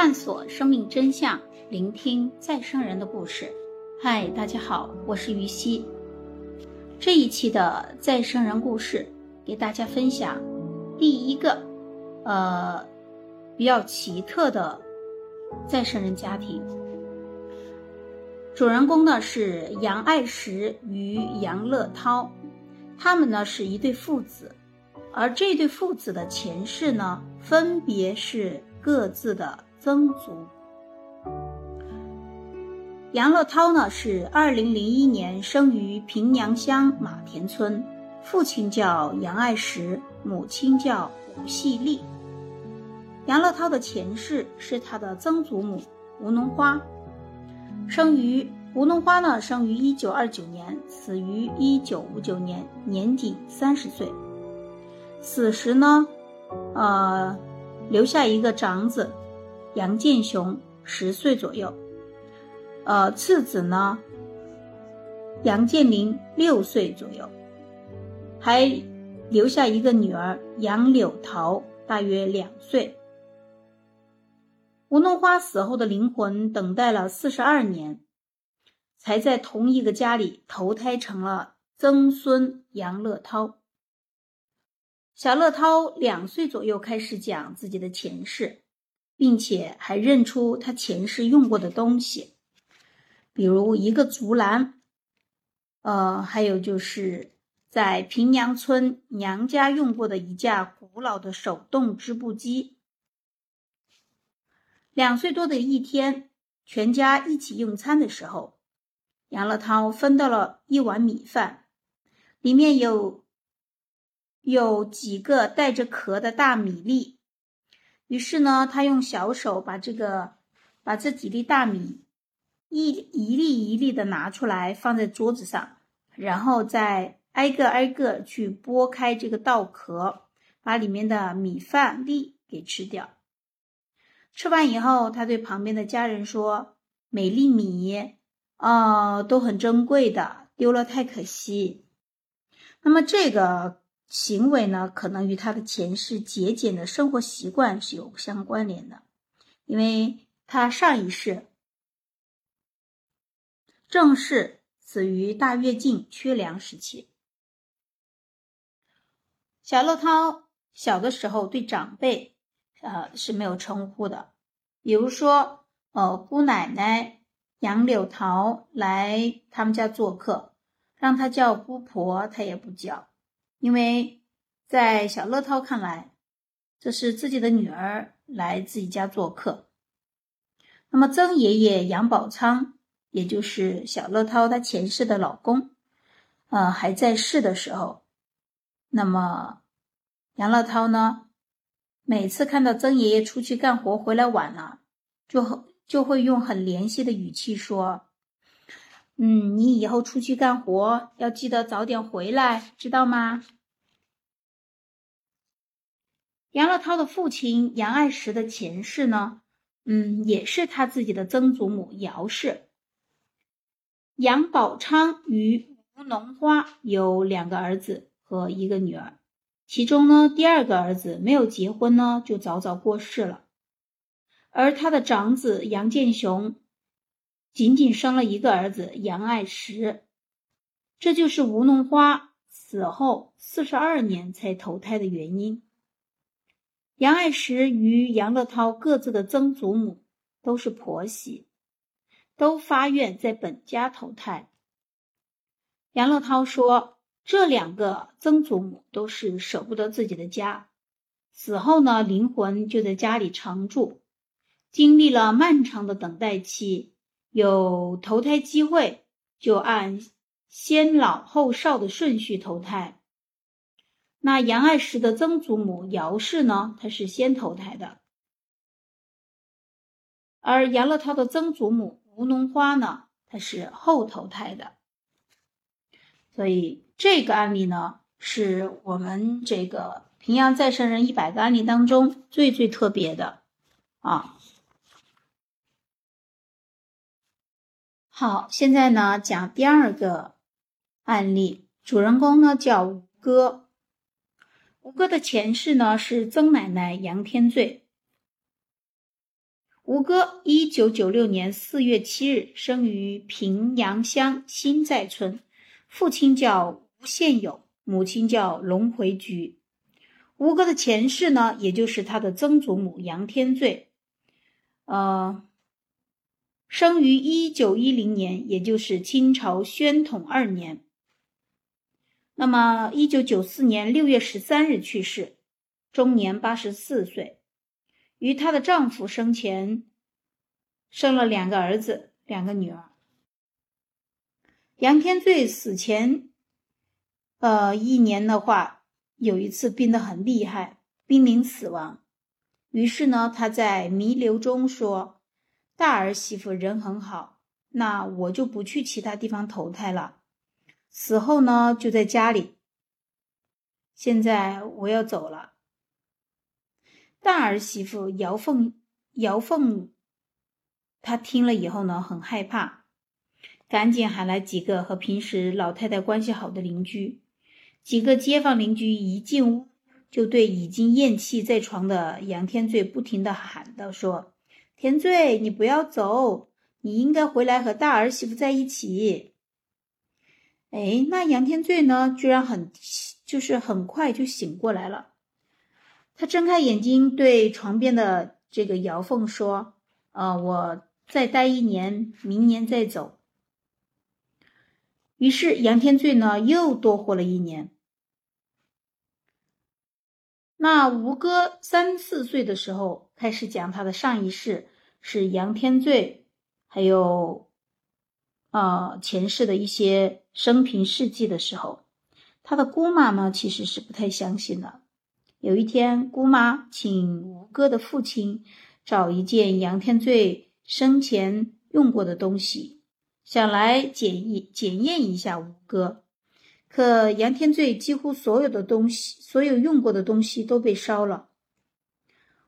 探索生命真相，聆听再生人的故事。嗨，大家好，我是于西。这一期的再生人故事，给大家分享第一个，呃，比较奇特的再生人家庭。主人公呢是杨爱石与杨乐涛，他们呢是一对父子，而这对父子的前世呢，分别是各自的。曾祖杨乐涛呢，是二零零一年生于平阳乡马田村，父亲叫杨爱石，母亲叫吴细丽。杨乐涛的前世是他的曾祖母吴农花，生于吴农花呢，生于一九二九年，死于一九五九年，年仅三十岁。死时呢，呃，留下一个长子。杨建雄十岁左右，呃，次子呢，杨建林六岁左右，还留下一个女儿杨柳桃，大约两岁。吴弄花死后的灵魂等待了四十二年，才在同一个家里投胎成了曾孙杨乐涛。小乐涛两岁左右开始讲自己的前世。并且还认出他前世用过的东西，比如一个竹篮，呃，还有就是在平阳村娘家用过的一架古老的手动织布机。两岁多的一天，全家一起用餐的时候，杨乐涛分到了一碗米饭，里面有有几个带着壳的大米粒。于是呢，他用小手把这个，把这几粒大米一一粒一粒的拿出来，放在桌子上，然后再挨个挨个去剥开这个稻壳，把里面的米饭粒给吃掉。吃完以后，他对旁边的家人说：“每粒米，哦，都很珍贵的，丢了太可惜。”那么这个。行为呢，可能与他的前世节俭的生活习惯是有相关联的，因为他上一世正是死于大跃进缺粮时期。小乐涛小的时候对长辈，呃是没有称呼的，比如说，呃姑奶奶杨柳桃来他们家做客，让他叫姑婆，他也不叫。因为在小乐涛看来，这是自己的女儿来自己家做客。那么曾爷爷杨宝昌，也就是小乐涛他前世的老公，呃还在世的时候，那么杨乐涛呢，每次看到曾爷爷出去干活回来晚了，就就会用很怜惜的语气说。嗯，你以后出去干活要记得早点回来，知道吗？杨乐涛的父亲杨爱石的前世呢？嗯，也是他自己的曾祖母姚氏。杨宝昌与吴农花有两个儿子和一个女儿，其中呢，第二个儿子没有结婚呢，就早早过世了，而他的长子杨建雄。仅仅生了一个儿子杨爱石，这就是吴弄花死后四十二年才投胎的原因。杨爱石与杨乐涛各自的曾祖母都是婆媳，都发愿在本家投胎。杨乐涛说，这两个曾祖母都是舍不得自己的家，死后呢，灵魂就在家里常住，经历了漫长的等待期。有投胎机会，就按先老后少的顺序投胎。那杨爱石的曾祖母姚氏呢？她是先投胎的，而杨乐涛的曾祖母吴农花呢？她是后投胎的。所以这个案例呢，是我们这个平阳再生人一百个案例当中最最特别的啊。好，现在呢讲第二个案例，主人公呢叫吴哥。吴哥的前世呢是曾奶奶杨天醉。吴哥一九九六年四月七日生于平阳乡新寨村，父亲叫吴宪友，母亲叫龙回菊。吴哥的前世呢，也就是他的曾祖母杨天罪，呃，生于一九一零年，也就是清朝宣统二年。那么，一九九四年六月十三日去世，终年八十四岁。与她的丈夫生前生了两个儿子，两个女儿。杨天醉死前，呃，一年的话，有一次病得很厉害，濒临死亡。于是呢，他在弥留中说：“大儿媳妇人很好，那我就不去其他地方投胎了。死后呢，就在家里。现在我要走了。”大儿媳妇姚凤，姚凤，她听了以后呢，很害怕，赶紧喊来几个和平时老太太关系好的邻居。几个街坊邻居一进屋，就对已经咽气在床的杨天醉不停的喊道：“说田罪，你不要走，你应该回来和大儿媳妇在一起。”哎，那杨天醉呢，居然很，就是很快就醒过来了。他睁开眼睛，对床边的这个姚凤说：“呃，我再待一年，明年再走。”于是杨天醉呢又多活了一年。那吴哥三四岁的时候开始讲他的上一世是杨天罪，还有呃前世的一些生平事迹的时候，他的姑妈呢其实是不太相信的。有一天，姑妈请吴哥的父亲找一件杨天罪生前用过的东西，想来检验检验一下吴哥。可杨天罪几乎所有的东西，所有用过的东西都被烧了。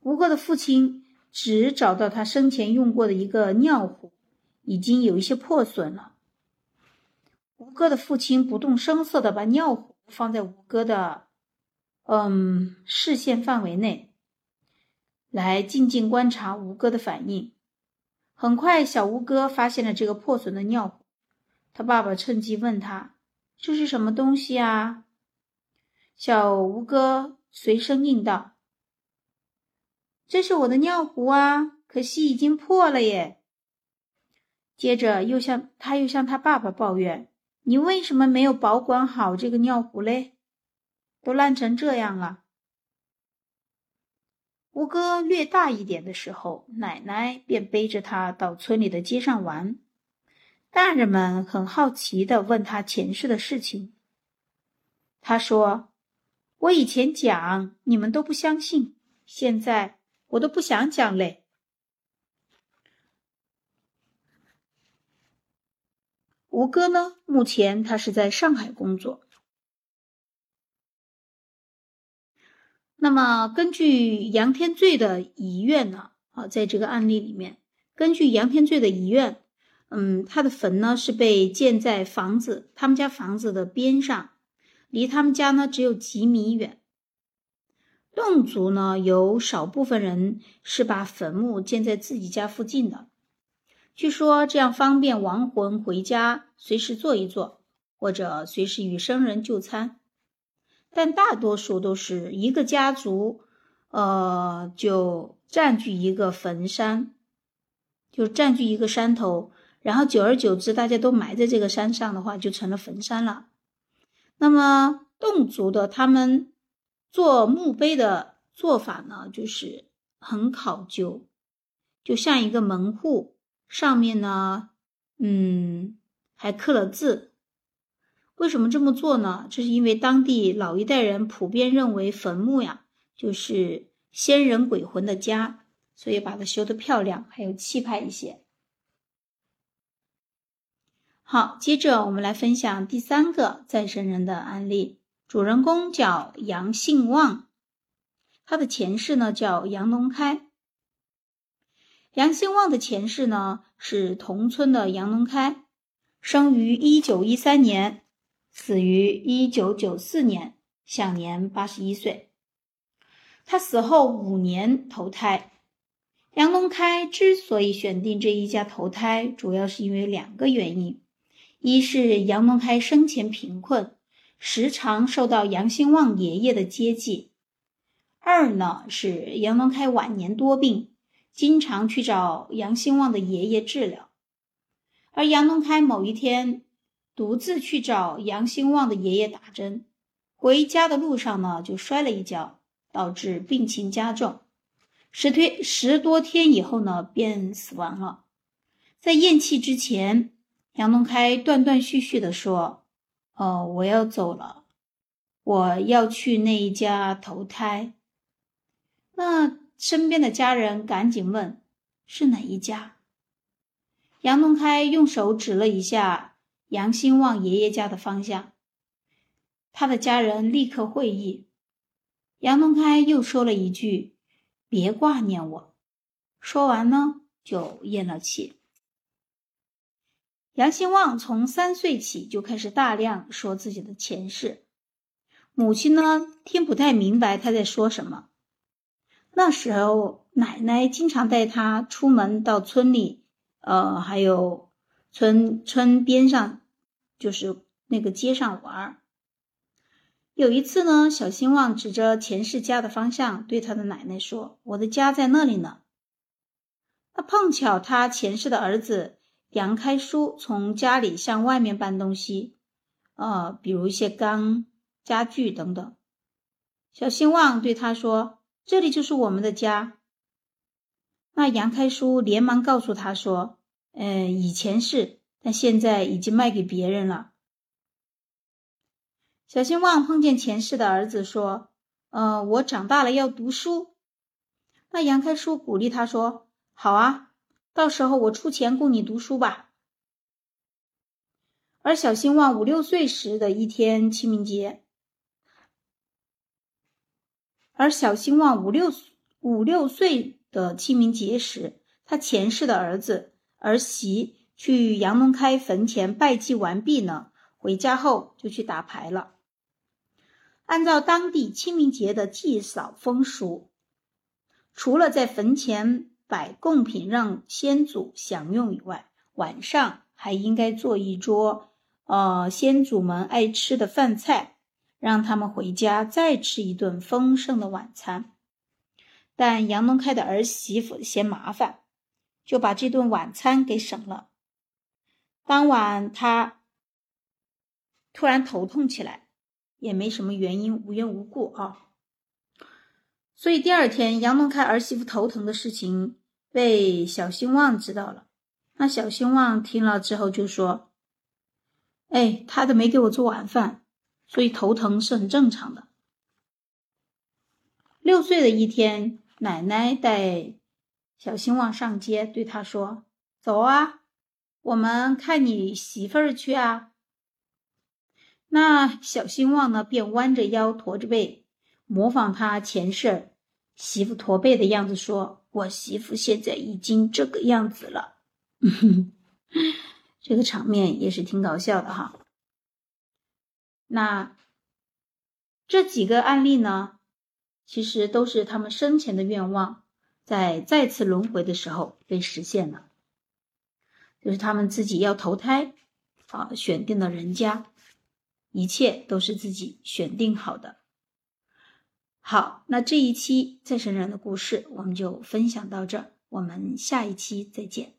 吴哥的父亲只找到他生前用过的一个尿壶，已经有一些破损了。吴哥的父亲不动声色的把尿壶放在吴哥的。嗯，视线范围内，来静静观察吴哥的反应。很快，小吴哥发现了这个破损的尿壶。他爸爸趁机问他：“这是什么东西啊？”小吴哥随声应道：“这是我的尿壶啊，可惜已经破了耶。”接着又向他又向他爸爸抱怨：“你为什么没有保管好这个尿壶嘞？”都烂成这样了。吴哥略大一点的时候，奶奶便背着他到村里的街上玩。大人们很好奇的问他前世的事情。他说：“我以前讲，你们都不相信，现在我都不想讲嘞。”吴哥呢，目前他是在上海工作。那么，根据杨天醉的遗愿呢？啊，在这个案例里面，根据杨天醉的遗愿，嗯，他的坟呢是被建在房子他们家房子的边上，离他们家呢只有几米远。侗族呢有少部分人是把坟墓建在自己家附近的，据说这样方便亡魂回家随时坐一坐，或者随时与生人就餐。但大多数都是一个家族，呃，就占据一个坟山，就占据一个山头，然后久而久之，大家都埋在这个山上的话，就成了坟山了。那么侗族的他们做墓碑的做法呢，就是很考究，就像一个门户，上面呢，嗯，还刻了字。为什么这么做呢？这是因为当地老一代人普遍认为坟墓呀，就是先人鬼魂的家，所以把它修得漂亮，还有气派一些。好，接着我们来分享第三个再生人的案例，主人公叫杨信旺，他的前世呢叫杨龙开。杨信旺的前世呢是同村的杨龙开，生于一九一三年。死于一九九四年，享年八十一岁。他死后五年投胎，杨龙开之所以选定这一家投胎，主要是因为两个原因：一是杨龙开生前贫困，时常受到杨兴旺爷爷的接济；二呢是杨龙开晚年多病，经常去找杨兴旺的爷爷治疗。而杨龙开某一天独自去找杨兴旺的爷爷打针，回家的路上呢就摔了一跤，导致病情加重。十天十多天以后呢，便死亡了。在咽气之前，杨东开断断续续的说：“哦，我要走了，我要去那一家投胎。”那身边的家人赶紧问：“是哪一家？”杨东开用手指了一下杨兴旺爷爷家的方向，他的家人立刻会意。杨东开又说了一句。别挂念我。说完呢，就咽了气。杨兴旺从三岁起就开始大量说自己的前世，母亲呢听不太明白他在说什么。那时候，奶奶经常带他出门到村里，呃，还有村村边上，就是那个街上玩儿。有一次呢，小兴旺指着前世家的方向对他的奶奶说：“我的家在那里呢。”那碰巧他前世的儿子杨开书从家里向外面搬东西，呃，比如一些缸、家具等等。小兴旺对他说：“这里就是我们的家。”那杨开书连忙告诉他说：“嗯，以前是，但现在已经卖给别人了。”小兴旺碰见前世的儿子，说：“呃，我长大了要读书。”那杨开书鼓励他说：“好啊，到时候我出钱供你读书吧。”而小兴旺五六岁时的一天清明节，而小兴旺五六五六岁的清明节时，他前世的儿子儿媳去杨龙开坟前拜祭完毕呢，回家后就去打牌了。按照当地清明节的祭扫风俗，除了在坟前摆贡品让先祖享用以外，晚上还应该做一桌呃先祖们爱吃的饭菜，让他们回家再吃一顿丰盛的晚餐。但杨龙开的儿媳妇嫌麻烦，就把这顿晚餐给省了。当晚他突然头痛起来。也没什么原因，无缘无故啊。所以第二天，杨东开儿媳妇头疼的事情被小兴旺知道了。那小兴旺听了之后就说：“哎，他都没给我做晚饭，所以头疼是很正常的。”六岁的一天，奶奶带小兴旺上街，对他说：“走啊，我们看你媳妇儿去啊。”那小兴旺呢，便弯着腰，驼着背，模仿他前世媳妇驼背的样子，说：“我媳妇现在已经这个样子了。”这个场面也是挺搞笑的哈。那这几个案例呢，其实都是他们生前的愿望，在再次轮回的时候被实现了，就是他们自己要投胎啊，选定了人家。一切都是自己选定好的。好，那这一期再生人的故事我们就分享到这儿，我们下一期再见。